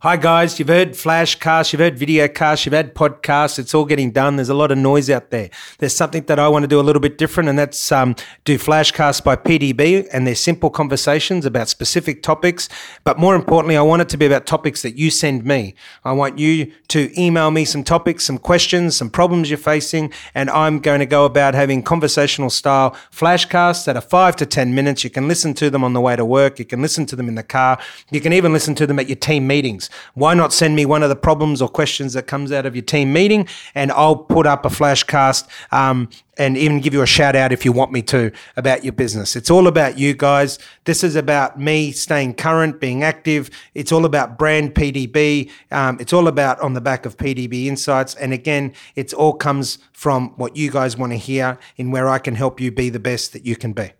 Hi guys, you've heard flashcasts, you've heard videocasts, you've had podcasts. It's all getting done. There's a lot of noise out there. There's something that I want to do a little bit different, and that's um, do flashcasts by PDB, and they're simple conversations about specific topics. But more importantly, I want it to be about topics that you send me. I want you to email me some topics, some questions, some problems you're facing, and I'm going to go about having conversational style flashcasts that are five to ten minutes. You can listen to them on the way to work. You can listen to them in the car. You can even listen to them at your team meetings. Why not send me one of the problems or questions that comes out of your team meeting, and I'll put up a flashcast um, and even give you a shout out if you want me to about your business. It's all about you guys. This is about me staying current, being active. It's all about brand PDB. Um, it's all about on the back of PDB Insights. And again, it all comes from what you guys want to hear in where I can help you be the best that you can be.